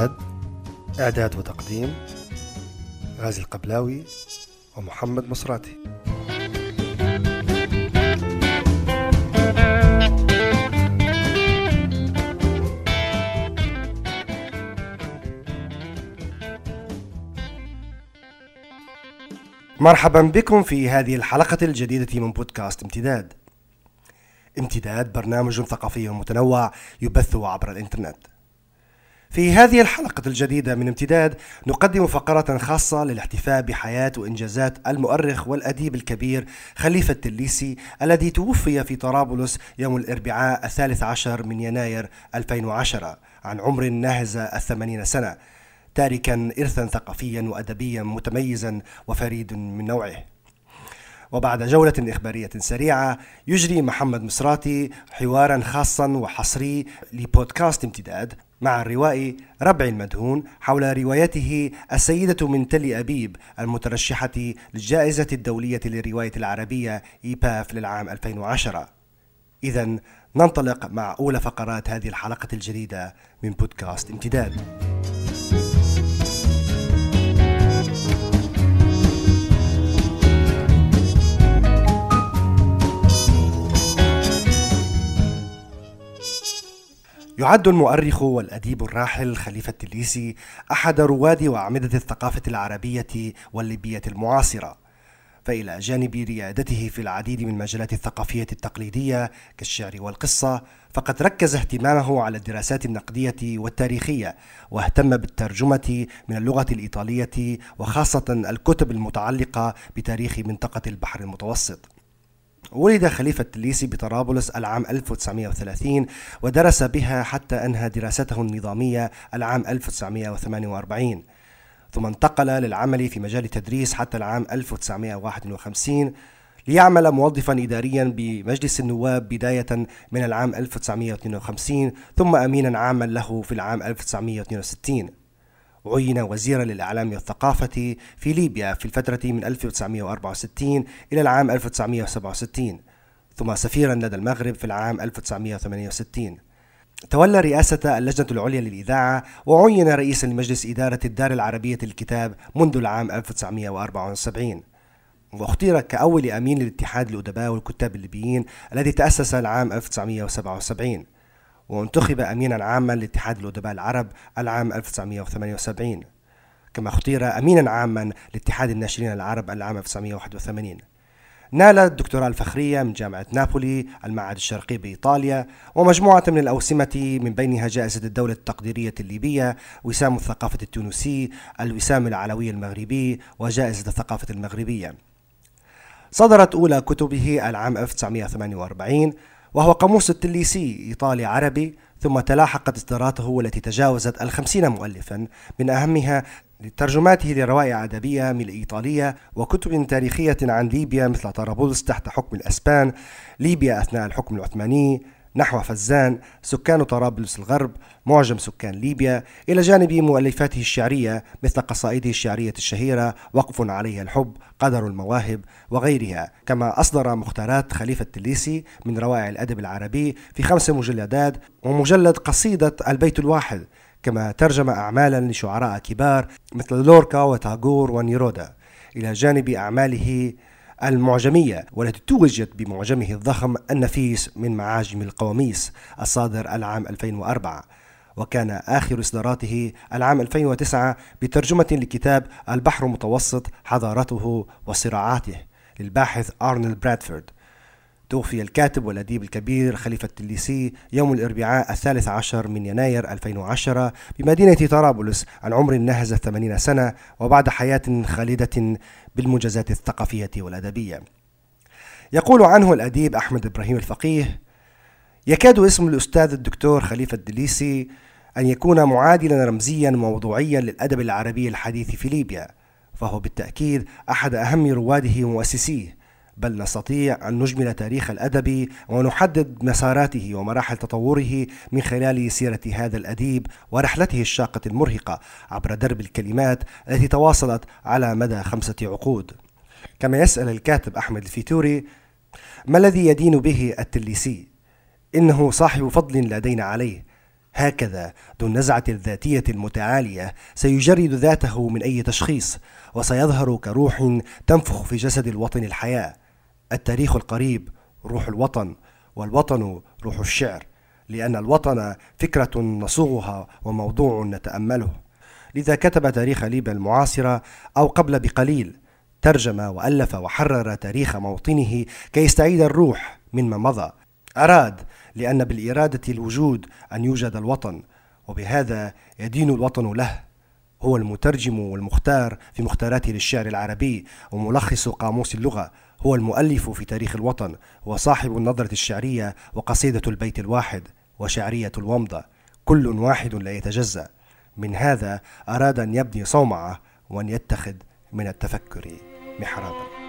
امتداد إعداد وتقديم غازي القبلاوي ومحمد مصراتي مرحبا بكم في هذه الحلقة الجديدة من بودكاست امتداد. امتداد برنامج ثقافي متنوع يبث عبر الإنترنت. في هذه الحلقة الجديدة من امتداد نقدم فقرة خاصة للاحتفاء بحياة وإنجازات المؤرخ والأديب الكبير خليفة التليسي الذي توفي في طرابلس يوم الأربعاء الثالث عشر من يناير 2010 عن عمر ناهز الثمانين سنة. تاركا إرثا ثقافيا وأدبيا متميزا وفريد من نوعه. وبعد جولة إخبارية سريعة يجري محمد مصراتي حوارا خاصا وحصري لبودكاست امتداد. مع الروائي ربع المدهون حول روايته السيدة من تل أبيب المترشحة للجائزة الدولية للرواية العربية إيباف للعام 2010 إذا ننطلق مع أولى فقرات هذه الحلقة الجديدة من بودكاست امتداد. يعد المؤرخ والأديب الراحل خليفة التليسي أحد رواد وأعمدة الثقافة العربية والليبية المعاصرة. فإلى جانب ريادته في العديد من المجالات الثقافية التقليدية كالشعر والقصة فقد ركز اهتمامه على الدراسات النقدية والتاريخية واهتم بالترجمة من اللغة الإيطالية وخاصة الكتب المتعلقة بتاريخ منطقة البحر المتوسط. ولد خليفة الليسي بطرابلس العام 1930 ودرس بها حتى أنهى دراسته النظامية العام 1948 ثم انتقل للعمل في مجال التدريس حتى العام 1951 ليعمل موظفا إداريا بمجلس النواب بداية من العام 1952 ثم أمينا عاما له في العام 1962 عين وزيرا للإعلام والثقافة في ليبيا في الفترة من 1964 إلى العام 1967 ثم سفيرا لدى المغرب في العام 1968 تولى رئاسة اللجنة العليا للإذاعة وعين رئيسا لمجلس إدارة الدار العربية للكتاب منذ العام 1974 واختير كأول أمين للاتحاد الأدباء والكتاب الليبيين الذي تأسس العام 1977 وانتخب أمينا عاما لاتحاد الأدباء العرب العام 1978 كما اختير أمينا عاما لاتحاد الناشرين العرب العام 1981 نال الدكتوراه الفخرية من جامعة نابولي المعهد الشرقي بإيطاليا ومجموعة من الأوسمة من بينها جائزة الدولة التقديرية الليبية وسام الثقافة التونسي الوسام العلوي المغربي وجائزة الثقافة المغربية. صدرت أولى كتبه العام 1948 وهو قاموس التليسي إيطالي عربي ثم تلاحقت إصداراته والتي تجاوزت الخمسين مؤلفا من أهمها ترجماته لروائع أدبية من الإيطالية وكتب تاريخية عن ليبيا مثل طرابلس تحت حكم الأسبان ليبيا أثناء الحكم العثماني نحو فزان سكان طرابلس الغرب معجم سكان ليبيا إلى جانب مؤلفاته الشعرية مثل قصائده الشعرية الشهيرة وقف عليها الحب قدر المواهب وغيرها. كما أصدر مختارات خليفة التليسي من روائع الأدب العربي في خمس مجلدات ومجلد قصيدة البيت الواحد كما ترجم أعمالا لشعراء كبار مثل لوركا وتاغور ونيرودا. إلى جانب أعماله المعجمية والتي توجت بمعجمه الضخم النفيس من معاجم القواميس الصادر العام 2004 وكان آخر إصداراته العام 2009 بترجمة لكتاب البحر المتوسط حضارته وصراعاته للباحث أرنل برادفورد. توفي الكاتب والأديب الكبير خليفة التليسي يوم الأربعاء الثالث عشر من يناير 2010 بمدينة طرابلس عن عمر نهز الثمانين سنة وبعد حياة خالدة بالمنجزات الثقافية والأدبية. يقول عنه الأديب أحمد إبراهيم الفقيه يكاد اسم الأستاذ الدكتور خليفة الدليسي أن يكون معادلا رمزيا موضوعيا للأدب العربي الحديث في ليبيا فهو بالتأكيد أحد أهم رواده ومؤسسيه بل نستطيع أن نجمل تاريخ الأدب ونحدد مساراته ومراحل تطوره من خلال سيرة هذا الأديب ورحلته الشاقة المرهقة عبر درب الكلمات التي تواصلت على مدى خمسة عقود. كما يسأل الكاتب أحمد الفيتوري ما الذي يدين به التليسي؟ إنه صاحب فضل لدينا عليه. هكذا ذو النزعة الذاتية المتعالية سيجرد ذاته من أي تشخيص وسيظهر كروح تنفخ في جسد الوطن الحياة. التاريخ القريب روح الوطن والوطن روح الشعر لأن الوطن فكرة نصوغها وموضوع نتأمله. لذا كتب تاريخ ليبيا المعاصرة أو قبل بقليل ترجم وألف وحرر تاريخ موطنه كي يستعيد الروح مما مضى. أراد لأن بالإرادة الوجود أن يوجد الوطن وبهذا يدين الوطن له. هو المترجم والمختار في مختاراته للشعر العربي وملخص قاموس اللغة. هو المؤلف في تاريخ الوطن وصاحب النظرة الشعرية وقصيدة البيت الواحد وشعرية الومضة. كل واحد لا يتجزأ. من هذا أراد أن يبني صومعة وأن يتخذ من التفكر محرابا.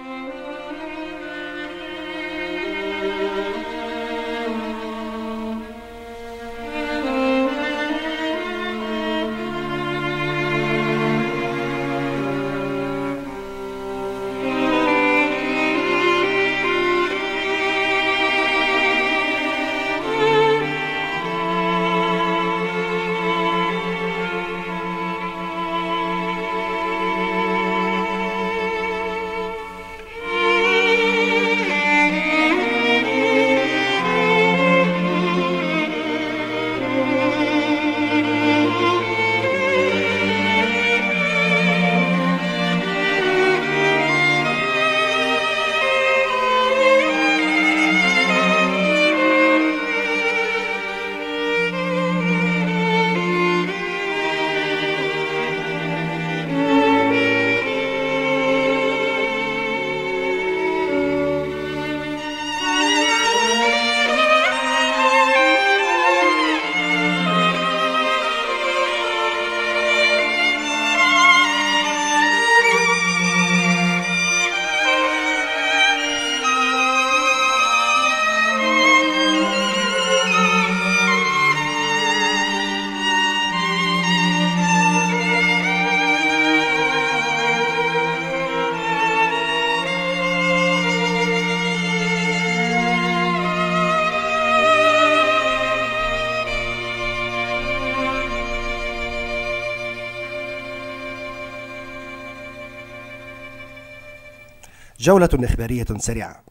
جولة إخبارية سريعة.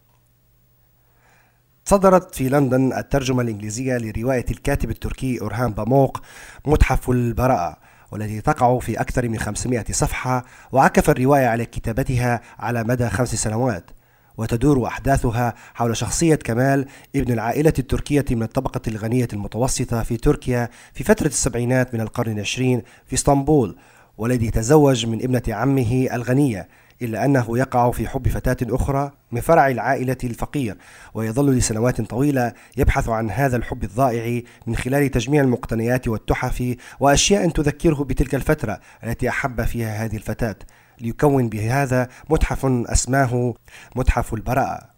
صدرت في لندن الترجمة الإنجليزية لرواية الكاتب التركي أورهان باموق متحف البراءة والتي تقع في أكثر من 500 صفحة وعكف الرواية على كتابتها على مدى خمس سنوات وتدور أحداثها حول شخصية كمال ابن العائلة التركية من الطبقة الغنية المتوسطة في تركيا في فترة السبعينات من القرن العشرين في إسطنبول والذي تزوج من ابنة عمه الغنية إلا أنه يقع في حب فتاة أخرى من فرع العائلة الفقير ويظل لسنوات طويلة يبحث عن هذا الحب الضائع من خلال تجميع المقتنيات والتحف وأشياء تذكره بتلك الفترة التي أحب فيها هذه الفتاة. ليكون بهذا متحف أسماه متحف البراءة.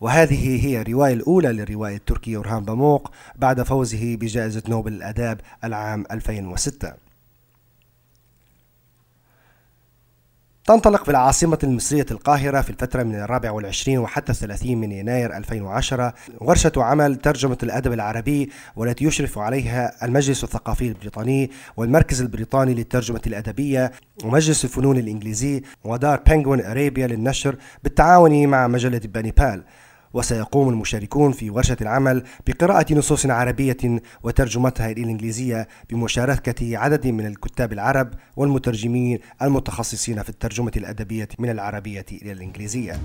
وهذه هي الرواية الأولى للرواية التركية أورهان باموق بعد فوزه بجائزة نوبل الآداب العام 2006 تنطلق في العاصمة المصرية القاهرة في الفترة من الرابع والعشرين وحتى الثلاثين من يناير 2010 ورشة عمل ترجمة الأدب العربي والتي يشرف عليها المجلس الثقافي البريطاني والمركز البريطاني للترجمة الأدبية ومجلس الفنون الإنجليزي ودار بنغوين أريبيا للنشر بالتعاون مع مجلة بانيبال وسيقوم المشاركون في ورشة العمل بقراءة نصوص عربية وترجمتها إلى الإنجليزية بمشاركة عدد من الكتاب العرب والمترجمين المتخصصين في الترجمة الأدبية من العربية إلى الإنجليزية.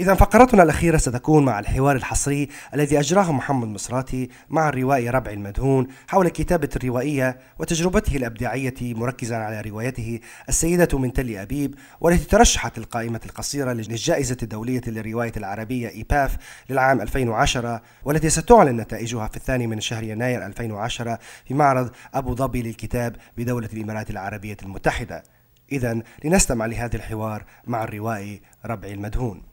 إذا فقرتنا الأخيرة ستكون مع الحوار الحصري الذي أجراه محمد مصراتي مع الروائي ربع المدهون حول كتابة الروائية وتجربته الأبداعية مركزا على روايته السيدة من تل أبيب والتي ترشحت القائمة القصيرة للجائزة الدولية للرواية العربية إيباف للعام 2010 والتي ستعلن نتائجها في الثاني من شهر يناير 2010 في معرض أبو ظبي للكتاب بدولة الإمارات العربية المتحدة. إذا لنستمع لهذا الحوار مع الروائي ربع المدهون.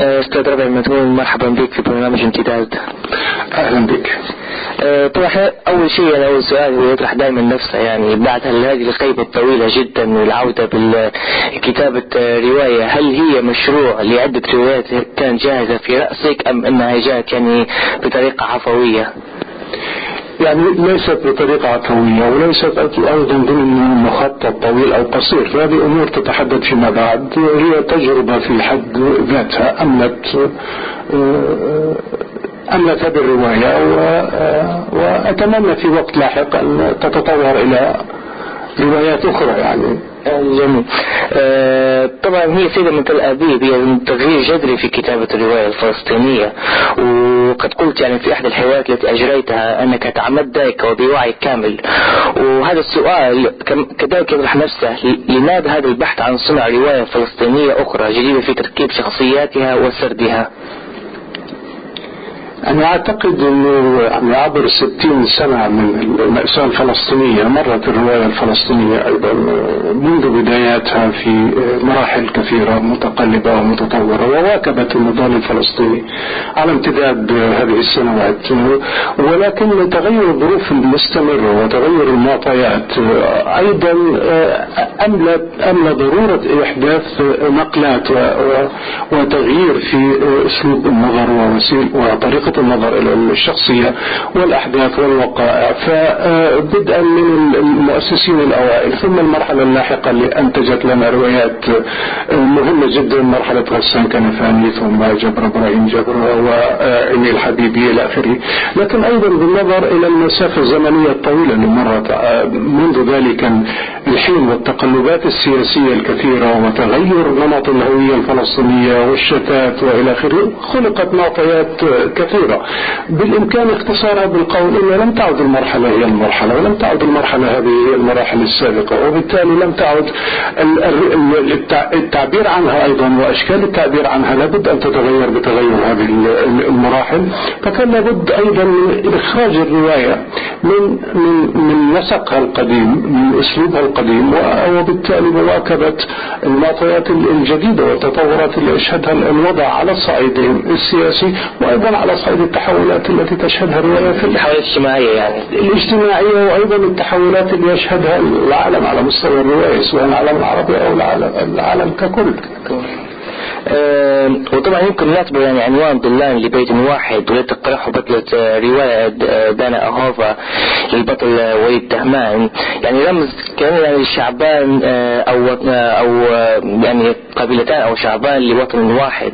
أستاذ ربع المدهون مرحبا بك في برنامج امتداد أهلا بك آه، طبعا أول شيء يعني أول سؤال هو يطرح دائما نفسه يعني بعد هذه الغيبه الطويله جدا والعودة بكتابه روايه هل هي مشروع لعدة روايات كانت جاهزة في رأسك أم أنها جاءت يعني بطريقة عفوية؟ يعني ليست بطريقة عفوية وليست أيضا ضمن مخطط طويل أو قصير. هذه أمور تتحدد فيما بعد. هي تجربة في حد ذاتها أملت آه، أملت بالرواية وأتمنى في وقت لاحق أن تتطور إلى روايات أخرى يعني. جميل. آه طبعا هي سيدة من تل أبيب هي تغيير جذري في كتابة الرواية الفلسطينية. وقد قلت يعني في أحد الحوارات التي أجريتها أنك تعمد ذلك وبوعي كامل. وهذا السؤال كذلك يطرح نفسه لماذا هذا البحث عن صنع رواية فلسطينية أخرى جديدة في تركيب شخصياتها وسردها؟ أنا أعتقد أنه يعني عبر ستين سنة من المأساة الفلسطينية مرت الرواية الفلسطينية أيضا منذ بداياتها في مراحل كثيرة متقلبة ومتطورة وواكبت النضال الفلسطيني على امتداد هذه السنوات ولكن تغير الظروف المستمرة وتغير المعطيات أيضا أملى أملى ضرورة إحداث نقلات وتغيير في أسلوب النظر ووسيل وطريقة النظر إلى الشخصية والأحداث والوقائع. فبدءا من المؤسسين الأوائل ثم المرحلة اللاحقة اللي أنتجت لنا روايات مهمة جدا مرحلة غسان كنفاني ثم جبر إبراهيم جبر وإيميل حبيبي إلى آخره لكن أيضا بالنظر إلى المسافة الزمنية الطويلة اللي مرت منذ ذلك الحين والتقلبات السياسية الكثيرة وتغير نمط الهوية الفلسطينية والشتات وإلى آخره خلقت معطيات كثيرة كثيرة بالإمكان اختصارها بالقول إن لم تعد المرحلة هي المرحلة ولم تعد المرحلة هذه هي المراحل السابقة وبالتالي لم تعد التعبير عنها أيضا وأشكال التعبير عنها لابد أن تتغير بتغير هذه المراحل. فكان لابد أيضا من إخراج الرواية من من من نسقها القديم من أسلوبها القديم وبالتالي مواكبة المعطيات الجديدة والتطورات اللي أشهدها الوضع على الصعيد السياسي وأيضا على صعيد التحولات التي تشهدها في التحولات الاجتماعية يعني. الاجتماعية وأيضا التحولات اللي يشهدها العالم على مستوى الرواية سواء العالم العربي أو العالم, العالم ككل. أه وطبعا يمكن نعتبر يعني عنوان ضلان لبيت واحد والتي تقترحه بطلة رواية دانا أهوفا للبطل وليد تهمان يعني رمز كان يعني شعبان أو أو يعني قبيلتان أو شعبان لوطن واحد.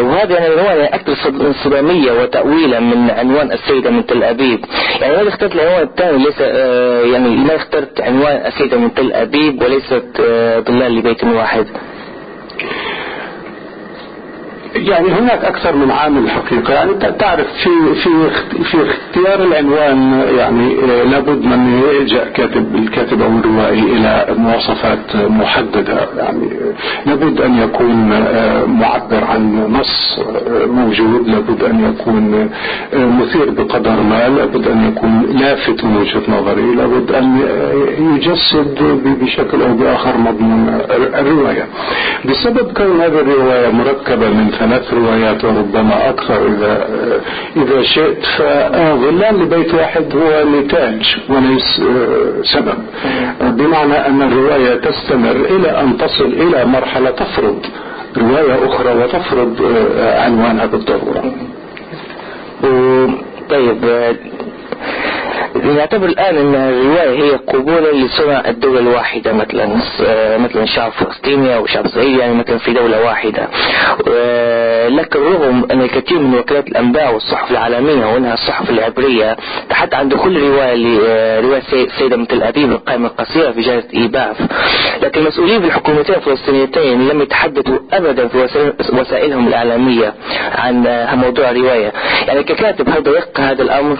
وهذا يعني رواية أكثر صدامية وتأويلا من عنوان السيدة من تل أبيب. يعني هذا اخترت العنوان الثاني ليس يعني ما اخترت عنوان السيدة من تل أبيب وليست ضلال لبيت واحد. يعني هناك أكثر من عامل حقيقة. يعني تعرف في في في اختيار العنوان يعني آه، لابد من يلجا كاتب الكاتب أو الروائي إلى مواصفات محددة. يعني آه، لابد أن يكون آه، معبر عن نص موجود. لابد أن يكون مثير بقدر ما. لابد أن يكون لافت من وجهة نظري. لابد أن يجسد بشكل أو بآخر مضمون الرواية. بسبب كون هذه الرواية مركبة من ثلاث روايات وربما أكثر إذا إذا شئت فظلال لبيت واحد هو نتاج وليس سبب. بمعنى أن الرواية تستمر إلى أن تصل إلى مرحلة تفرض رواية أخرى وتفرض عنوانها بالضرورة. طيب نعتبر الآن أن الرواية هي قبولا لصنع الدولة الواحدة مثلا مثلا شعب فلسطيني أو شعب إسرائيلي يعني مثلا في دولة واحدة. لكن رغم أن الكثير من وكالات الأنباء والصحف العالمية ومنها الصحف العبرية تحدث عن دخول رواية لرواية سيدة مثل أبيب القائمة القصيرة في جائزة إيباف. لكن المسؤولين في الحكومتين الفلسطينيتين لم يتحدثوا أبدا في وسائلهم الإعلامية عن موضوع الرواية. يعني ككاتب هل ضيق هذا الأمر؟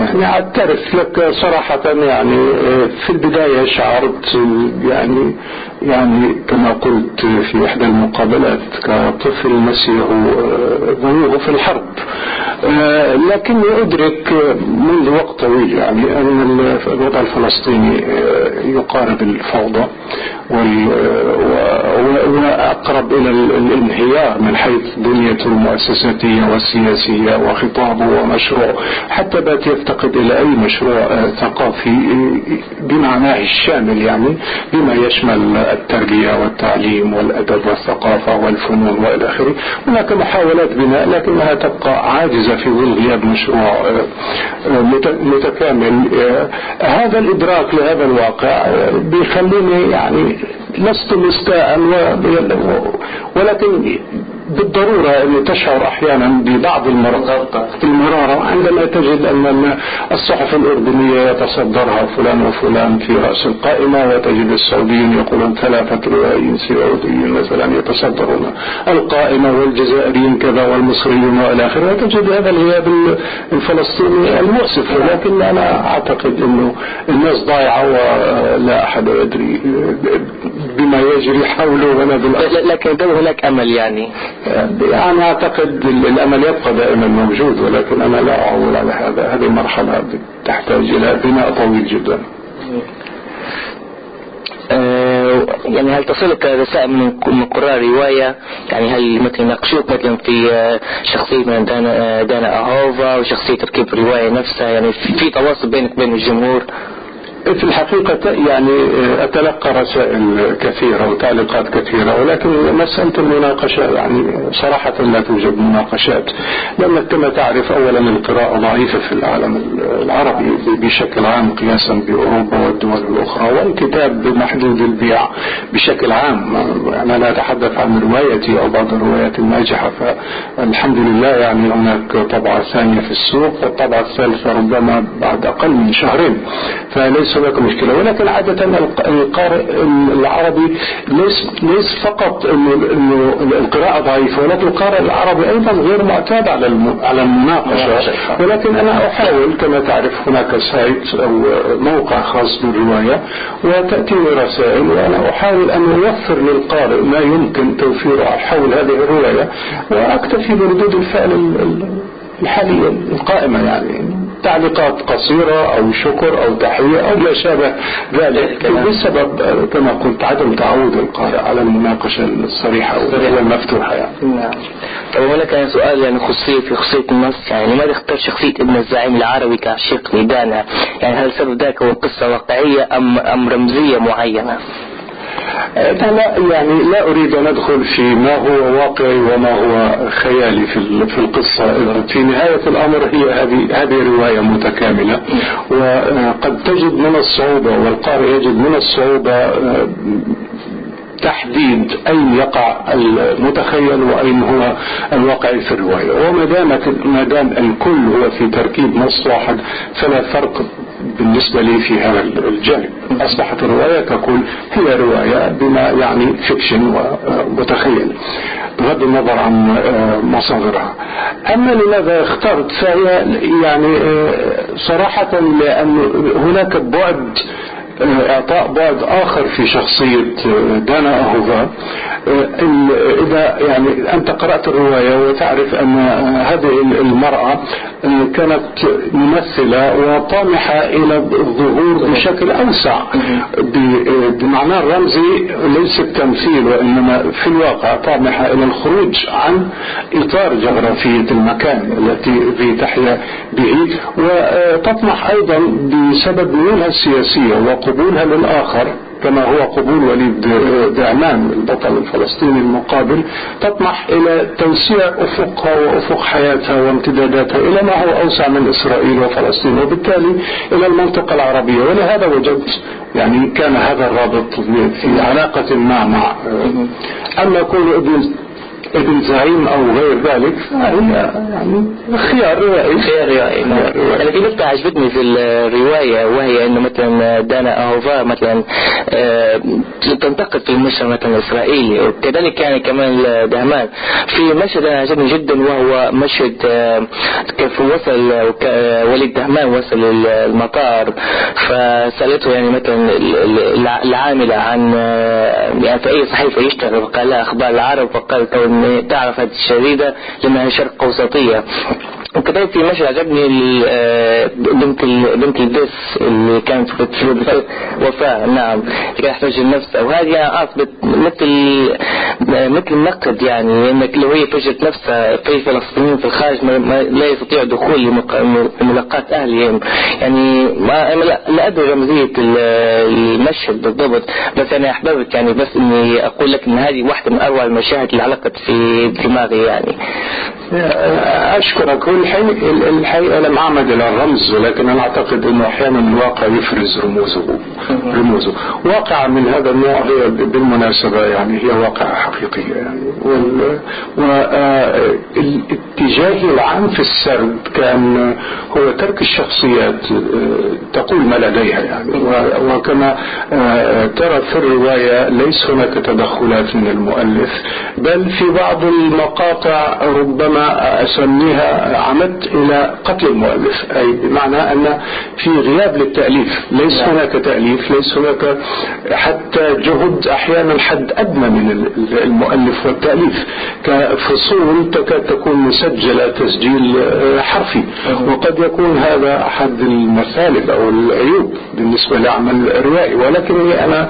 يعني أعترف لك صراحة يعني آه، في البداية شعرت يعني يعني كما قلت في إحدى المقابلات كطفل نسيه ذنوبه في الحرب. آه، لكني أدرك منذ وقت طويل يعني أن الوضع الفلسطيني آه، يقارب الفوضى وأقرب إلى الانهيار من حيث بنيته المؤسساتية والسياسية وخطابه ومشروع حتى بات يفتقد إلى أي مشروع آه، ثقافي بمعناه الشامل يعني بما يشمل التربية والتعليم والأدب والثقافة والفنون وإلى آخره. هناك محاولات بناء لكنها تبقى عاجزة في ظل غياب مشروع آه، آه، متكامل. هذا الإدراك لهذا الواقع بيخليني يعني لست مستاء ولكن بالضرورة أن تشعر أحيانا ببعض المرارة عندما تجد أن الصحف الأردنية يتصدرها فلان وفلان في رأس القائمة وتجد السعوديين يقولون ثلاثة روائيين سعوديين مثلا يتصدرون. القائمة والجزائريين كذا والمصريين وإلى آخره. وتجد هذا الغياب الفلسطيني المؤسف. ولكن أنا أعتقد أنه الناس ضايعة ولا أحد يدري بما يجري حوله ولا لكن هناك أمل يعني. أنا أعتقد الأمل يبقى دائما موجود ولكن أنا لا أعول على هذا. هذه المرحلة تحتاج إلى بناء طويل جدا. أه يعني هل تصلك رسائل من قراء رواية؟ يعني هل مثلا يناقشوك مثلا في آه، شخصية من دانا, دانا أهوفا وشخصية تركيب الرواية نفسها؟ يعني في تواصل بينك وبين الجمهور؟ في الحقيقة يعني أتلقى رسائل كثيرة وتعليقات كثيرة ولكن مسألة المناقشة يعني صراحة لا توجد مناقشات. لأنك كما تعرف أولا القراءة ضعيفة في العالم العربي بشكل عام قياسا بأوروبا والدول الأخرى والكتاب محدود البيع بشكل عام. يعني أنا أتحدث عن روايتي أو بعض الروايات الناجحة فالحمد لله يعني هناك طبعة ثانية في السوق والطبعة الثالثة ربما بعد أقل من شهرين. فليس هناك مشكلة. ولكن عادة القارئ العربي ليس ليس فقط إنه القراءة ضعيفة ولكن القارئ العربي أيضا غير معتاد على على المناقشة. ولكن أنا أحاول كما تعرف هناك سايت أو موقع خاص بالرواية وتأتيني رسائل وأنا أحاول أن أوفر للقارئ ما يمكن توفيره حول هذه الرواية وأكتفي بردود الفعل الحالية القائمة يعني. تعليقات قصيرة أو شكر أو تحية أو ما شابه ذلك بسبب كما قلت عدم تعود القارئ على المناقشة الصريحة والمفتوحة يعني. نعم. طيب هنا كان سؤال يعني خصوصية في خصوصية النص يعني لماذا اختار شخصية ابن الزعيم العربي كعشيق لدانا يعني هل سبب ذلك هو قصة واقعية أم أم رمزية معينة؟ لا يعني لا أريد أن أدخل في ما هو واقعي وما هو خيالي في في القصة في نهاية الأمر هي هذه هذه رواية متكاملة. وقد تجد من الصعوبة والقارئ يجد من الصعوبة تحديد أين يقع المتخيل وأين هو الواقع في الرواية. وما دام ما دام الكل هو في تركيب نص واحد فلا فرق بالنسبة لي في هذا الجانب. أصبحت الرواية تقول هي رواية بما يعني فيكشن ومتخيل بغض النظر عن مصادرها. أما لماذا اخترت فهي يعني صراحة لأن هناك بعد إعطاء بعد آخر في شخصية دانا أهوفا إذا يعني أنت قرأت الرواية وتعرف أن هذه المرأة كانت ممثلة وطامحة إلى الظهور بشكل أوسع. بمعنى الرمزي ليس التمثيل وإنما في الواقع طامحة إلى الخروج عن إطار جغرافية المكان التي تحيا به. وتطمح أيضا بسبب ميولها السياسية قبولها للآخر كما هو قبول وليد دعمان البطل الفلسطيني المقابل تطمح إلى توسيع أفقها وأفق حياتها وامتداداتها إلى ما هو أوسع من إسرائيل وفلسطين وبالتالي إلى المنطقة العربية. ولهذا وجدت يعني كان هذا الرابط في علاقة ما مع أما يكون ابن ابن زعيم أو غير ذلك فهي يعني خيار روائي. خيار روائي. أنا في نقطة عجبتني في الرواية وهي إنه مثلا دانا أهوفا مثلا آه، تنتقد في المشهد مثلا الإسرائيلي وكذلك كان كمان دهمان في مشهد أنا عجبني جدا وهو مشهد آه، كيف وصل وليد دهمان وصل المطار فسألته يعني مثلا العاملة عن آه، يعني في أي صحيفة يشتغل فقال لها أخبار العرب فقال تو ان تعرف هذه الشريدة لأنها شرق أوسطية. وكذلك في مشهد عجبني بنت بنت البس اللي كانت في وفاة. نعم. كانت تحتاج نفسها وهذه اثبت مثل مثل النقد يعني إنك لو هي توجد نفسها في فلسطينيين في الخارج لا يستطيع دخول لملاقاة أهلهم. يعني ما لا أدري رمزية المشهد بالضبط بس أنا أحببت يعني بس إني أقول لك إن هذه واحدة من أروع المشاهد اللي علقت في دماغي اشكرك الحقيقة, الحقيقة لم أعمد إلى الرمز ولكن أنا أعتقد أنه أحيانا الواقع يفرز رموزه رموزه. واقع من هذا النوع هي بالمناسبة يعني هي واقعة حقيقية يعني والاتجاه العام في السرد كان هو ترك الشخصيات تقول ما لديها يعني. وكما ترى في الرواية ليس هناك تدخلات من المؤلف بل في بعض المقاطع ربما أسميها عمدت إلى قتل المؤلف. أي بمعنى أن في غياب للتأليف. ليس هناك تأليف ليس هناك حتى جهد أحيانا حد أدنى من المؤلف والتأليف. كفصول تكاد تكون مسجلة تسجيل حرفي. وقد يكون هذا أحد المثالب أو العيوب بالنسبة لعمل روائي ولكني أنا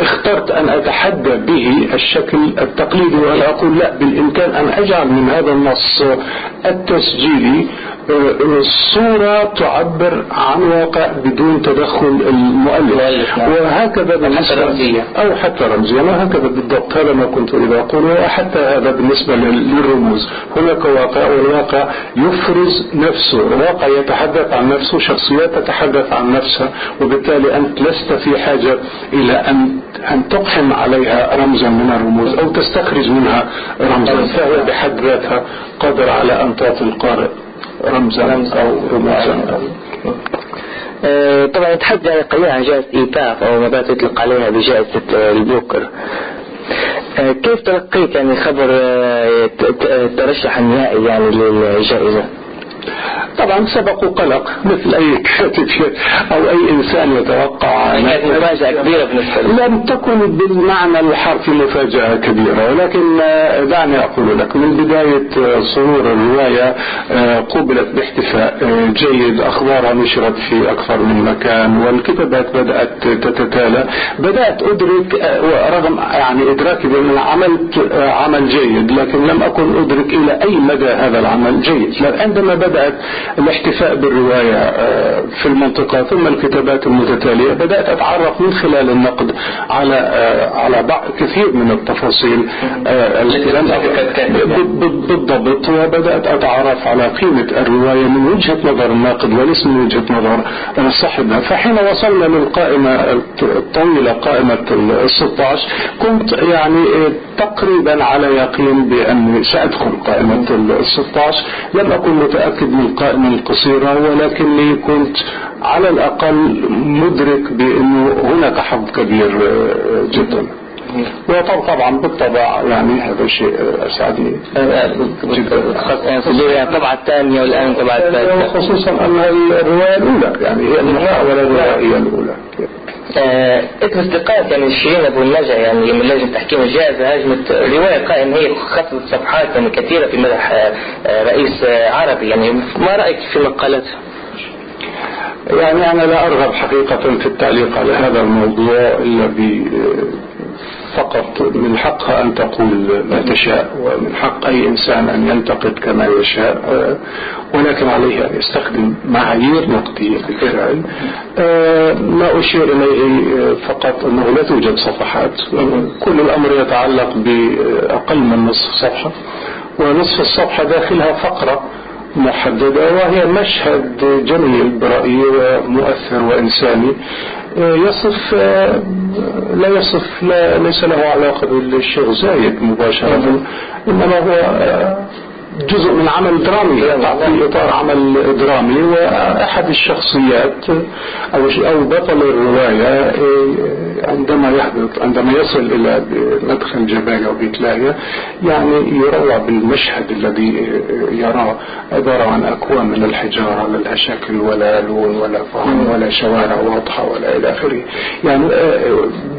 اخترت أن أتحدى به الشكل التقليدي وأنا أقول لا بالإمكان أن أجعل من هذا النص التسجيلي صورة تعبر عن واقع بدون تدخل المؤلف. وهكذا بالنسبة أو حتى رمزية وهكذا بالضبط هذا ما كنت أريد أقول وحتى هذا بالنسبة للرموز. هناك واقع والواقع يفرز نفسه. واقع يتحدث عن نفسه شخصيات تتحدث عن نفسها. وبالتالي أنت لست في حاجة إلى أن أن تقحم عليها رمزا من الرموز أو تستخرج منها رمزا. فهي بحد ذاتها قادرة على أن تعطي القارئ رمزا أو رموزا. آه، طبعا يتحدث قليلا عن جائزة إيتاف أو ما يطلق عليها بجائزة البوكر آه، كيف تلقيت يعني خبر آه، الترشح النهائي يعني للجائزة؟ طبعا سبق قلق مثل أي كاتب أو أي إنسان يتوقع كانت مفاجأة كبيرة بالنسبة لم تكن بالمعنى الحرفي مفاجأة كبيرة ولكن دعني أقول لك من بداية صدور الرواية قبلت باحتفاء جيد اخبارها نشرت في أكثر من مكان والكتابات بدأت تتتالى. بدأت أدرك رغم يعني ادراكي بأن عملت عمل جيد لكن لم أكن أدرك إلى أي مدى هذا العمل جيد. عندما بدأت الاحتفاء بالرواية في المنطقة ثم الكتابات المتتالية. بدأت أتعرف من خلال النقد على على بعض كثير من التفاصيل بالضبط. وبدأت أتعرف على قيمة الرواية من وجهة نظر الناقد وليس من وجهة نظر صاحبها. فحين وصلنا للقائمة الطويلة قائمة ال 16 كنت يعني تقريبا على يقين بأني سأدخل قائمة ال 16 لم أكن متأكد من القائمة القصيرة ولكني كنت على الأقل مدرك بأنه هناك حظ كبير جدا. وطبعا بالطبع يعني هذا شيء أسعدني جدا. الطبعة الثانية والآن الطبعة الثالثة. خصوصا أن الرواية الأولى يعني هي المحاولة الروائية الأولى. اسم استقالة يعني شيرين أبو النجا يعني من لجنة تحكيم الجائزة هجمت رواية قائم هي خصصت صفحات يعني كثيرة في مدح رئيس عربي يعني ما رأيك في مقالتها؟ يعني أنا لا أرغب حقيقة في التعليق على هذا الموضوع إلا ب فقط من حقها أن تقول ما تشاء ومن حق أي إنسان أن ينتقد كما يشاء. ولكن عليه أن يستخدم معايير نقدية بالفعل ما أشير إليه فقط أنه لا توجد صفحات. كل الأمر يتعلق بأقل من نصف صفحة. ونصف الصفحة داخلها فقرة. محددة وهي مشهد جميل برأيي ومؤثر وإنساني. يصف لا يصف لا ليس له علاقة بالشيخ زايد مباشرة إنما هو جزء من عمل درامي. في إطار عمل درامي. وأحد الشخصيات أو أو بطل الرواية عندما يحدث عندما يصل إلى مدخل جبالة وبيت لاهية يعني يروع بالمشهد الذي يراه. عبارة عن أكوام من الحجارة لا لها شكل ولا لون ولا طعم ولا شوارع واضحة ولا إلى آخره. يعني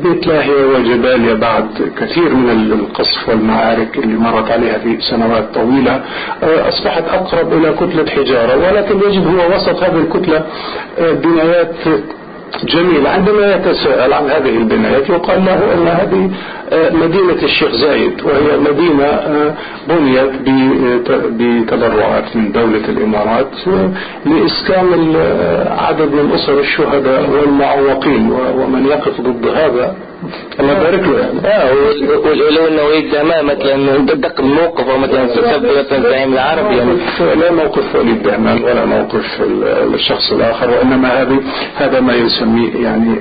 بيت لاهية وجباليا بعد كثير من القصف والمعارك اللي مرت عليها في سنوات طويلة. أصبحت أقرب إلى كتلة حجارة ولكن يجد هو وسط هذه الكتلة بنايات جميل عندما يتساءل عن هذه البنايات يقال له أن هذه مدينة الشيخ زايد وهي مدينة بنيت بتبرعات من دولة الإمارات لإسكان عدد من أسر الشهداء والمعوقين ومن يقف ضد هذا. الله يبارك له يعني. آه ولو إنه ما مثلا دق الموقف أو مثلا سب مثلا الزعيم العربي يعني. لا موقف وليد دهمان ولا موقف الشخص الآخر وإنما هذه هذا ما يسميه يعني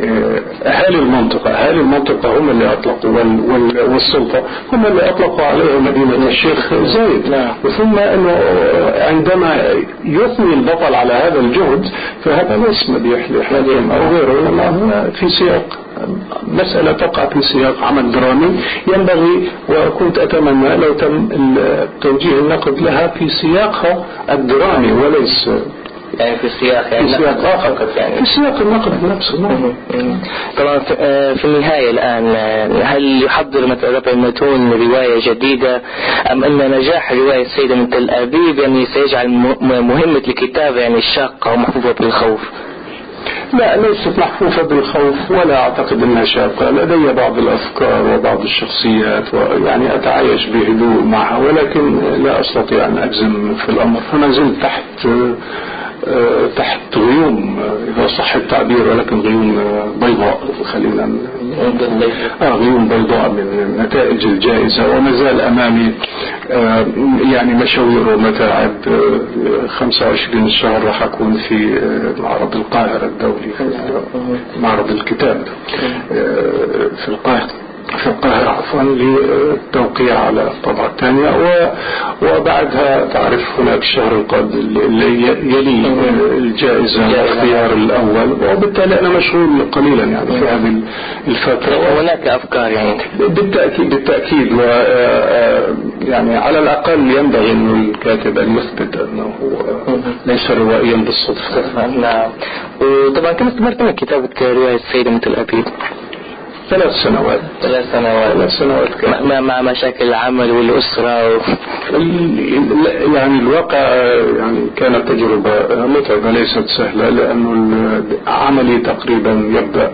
أهالي المنطقة. أهالي المنطقة هم اللي أطلقوا وال وال والسلطة هم اللي أطلقوا عليه مدينة الشيخ زايد. ثم إنه عندما يثني البطل على هذا الجهد فهذا ليس مديح لحالهم أو غيره انما هو في سياق مسألة تقع في سياق عمل درامي ينبغي وكنت أتمنى لو تم توجيه النقد لها في سياقها الدرامي وليس يعني في سياق يعني في سياق آخر. يعني. في سياق النقد نفسه نعم. طبعا في النهاية الآن هل يحضر مثلا المتون رواية جديدة؟ أم أن نجاح رواية السيدة من تل أبيب يعني سيجعل مهمة الكتابة يعني شاقة ومحفوفة بالخوف؟ لا ليست محفوفة بالخوف ولا أعتقد أنها شاقة. لدي بعض الأفكار وبعض الشخصيات ويعني أتعايش بهدوء معها ولكن لا أستطيع أن أجزم في الأمر. فما زلت تحت تحت غيوم إذا صح التعبير ولكن غيوم بيضاء خلينا آه غيوم بيضاء من نتائج الجائزة وما زال أمامي آه يعني مشاوير ومتاعب آه 25 الشهر راح أكون في معرض القاهرة الدولي معرض الكتاب في القاهرة. في القاهرة عفوا للتوقيع على الطبعة الثانية وبعدها تعرف هناك الشهر القادم اللي يلي الجائزة الاختيار الأول وبالتالي أنا مشغول قليلا يعني في هذه الفترة. هناك أفكار يعني؟ بالتأكيد بالتأكيد و يعني على الأقل ينبغي أنه الكاتب أن يثبت أنه ليس روائيا بالصدفة. نعم. وطبعا كم استمرت من كتابة رواية السيدة مثل أبيب؟ ثلاث سنوات. ثلاث سنوات. ثلاث سنوات مع, مع مشاكل العمل والأسرة و... يعني الواقع يعني كانت تجربة متعبة ليست سهلة لأنه عملي تقريبا يبدأ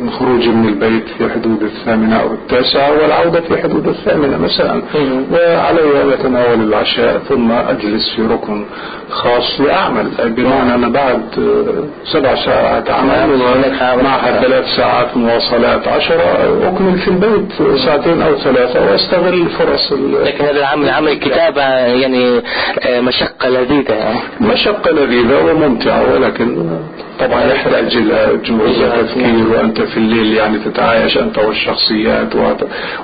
من خروجي من البيت في حدود الثامنة أو التاسعة والعودة في حدود الثامنة مساء وعلي أن أتناول العشاء ثم أجلس في ركن خاص لأعمل. بمعنى أنا بعد سبع ساعات عمل معها ثلاث ساعات مواصلات عشرة أكمل في البيت ساعتين أو ثلاثة وأستغل الفرص لكن هذا العمل عمل الكتابة يعني مشقة لذيذة. مشقة لذيذة وممتعة ولكن طبعا إلى جهود وتفكير وأنت في الليل يعني تتعايش أنت والشخصيات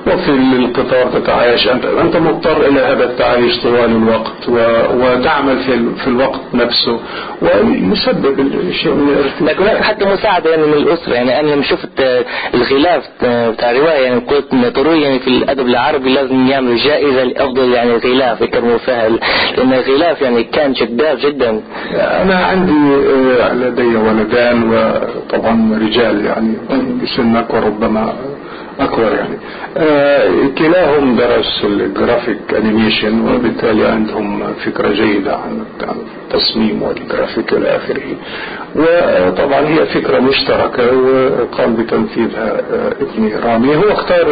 وفي القطار تتعايش أنت. أنت مضطر إلى هذا التعايش طوال الوقت وتعمل في, في الوقت نفسه ويسبب شيء من لكن هناك حتى مساعدة يعني من الأسرة. يعني أنا لما شفت الغلاف بتاع الرواية يعني قلت ضروري يعني في الأدب العربي لازم يعملوا جائزة لأفضل يعني غلاف يكرموا فيها لأن الغلاف يعني كان جذاب جدا. أنا عندي لدي ولدان وطبعا رجال يعني بسنك وربما أكبر يعني. آه كلاهم درس ال graphic animation وبالتالي عندهم فكرة جيدة عن التصميم والجرافيك إلى آخره. وطبعا هي فكرة مشتركة وقام بتنفيذها آه ابني رامي. هو اختار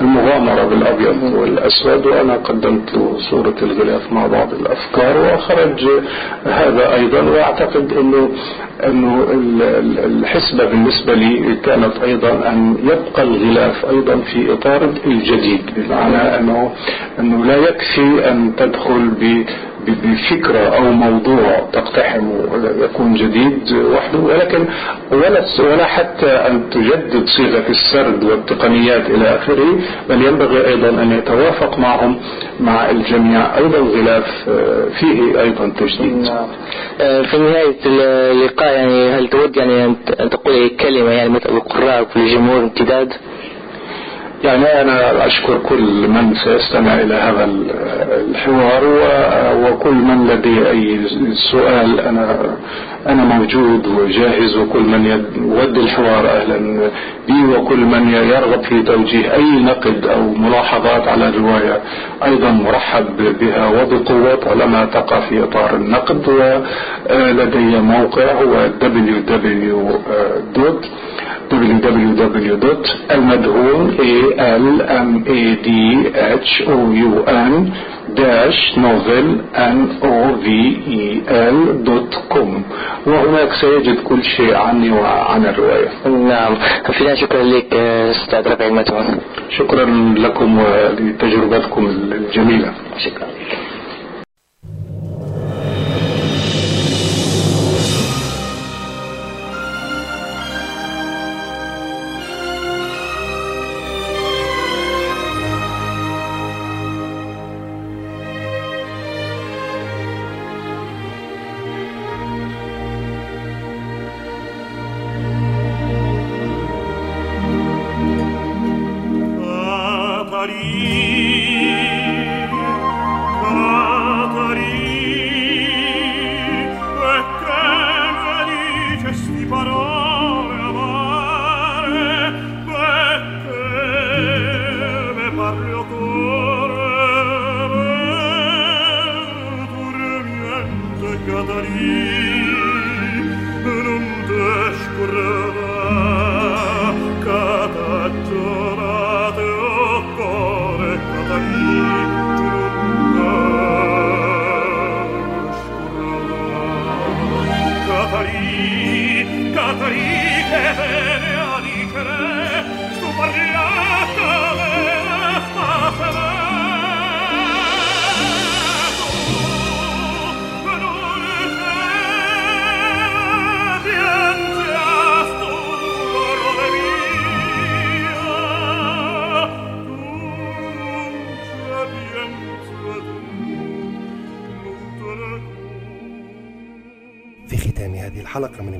المغامرة بالأبيض والأسود وأنا قدمت له صورة الغلاف مع بعض الأفكار وخرج هذا أيضا. وأعتقد إنه إنه الحسبة بالنسبة لي كانت أيضا أن يبقى الغلاف أيضا في إطار الجديد بمعنى انه أنه لا يكفي أن تدخل بفكرة أو موضوع تقتحم يكون جديد وحده ولكن ولا ولا حتى أن تجدد صيغة السرد والتقنيات إلى آخره بل ينبغي أيضا أن يتوافق معهم مع الجميع أيضا غلاف آه، فيه أيضا تجديد نعم. آه، في نهاية اللقاء يعني هل تود يعني أن تقول كلمة يعني مثل القراء والجمهور امتداد؟ يعني أنا أشكر كل من سيستمع إلى هذا الحوار وكل من لديه أي سؤال أنا أنا موجود وجاهز وكل من يود الحوار أهلا بي وكل من يرغب في توجيه أي نقد أو ملاحظات على الرواية أيضا مرحب بها وبقوة طالما تقع في إطار النقد ولدي موقع هو www. www.almadhoun a دوت كوم وهناك سيجد كل شيء عني وعن الرواية. نعم. في شكرا لك أستاذ ربيع المتون شكرا لكم ولتجربتكم الجميلة. شكرا. حلقة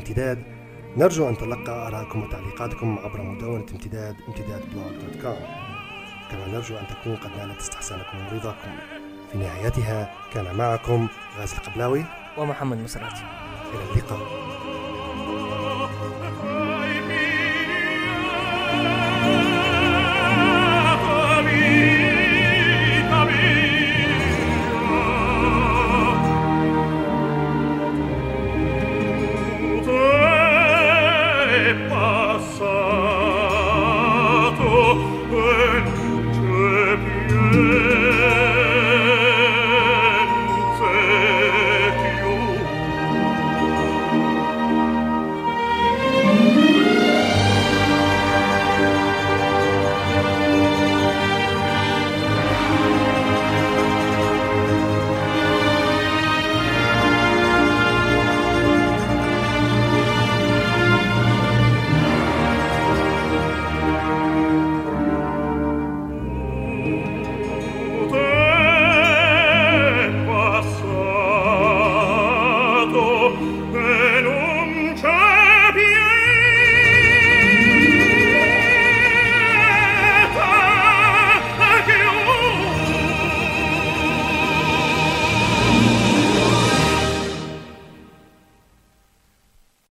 امتداد. نرجو أن تلقى آراءكم وتعليقاتكم عبر مدونة امتداد امتداد blog dot com كما نرجو أن تكون قد نالت استحسانكم ورضاكم. في نهايتها كان معكم غازي القبلاوي ومحمد مسرات إلى اللقاء.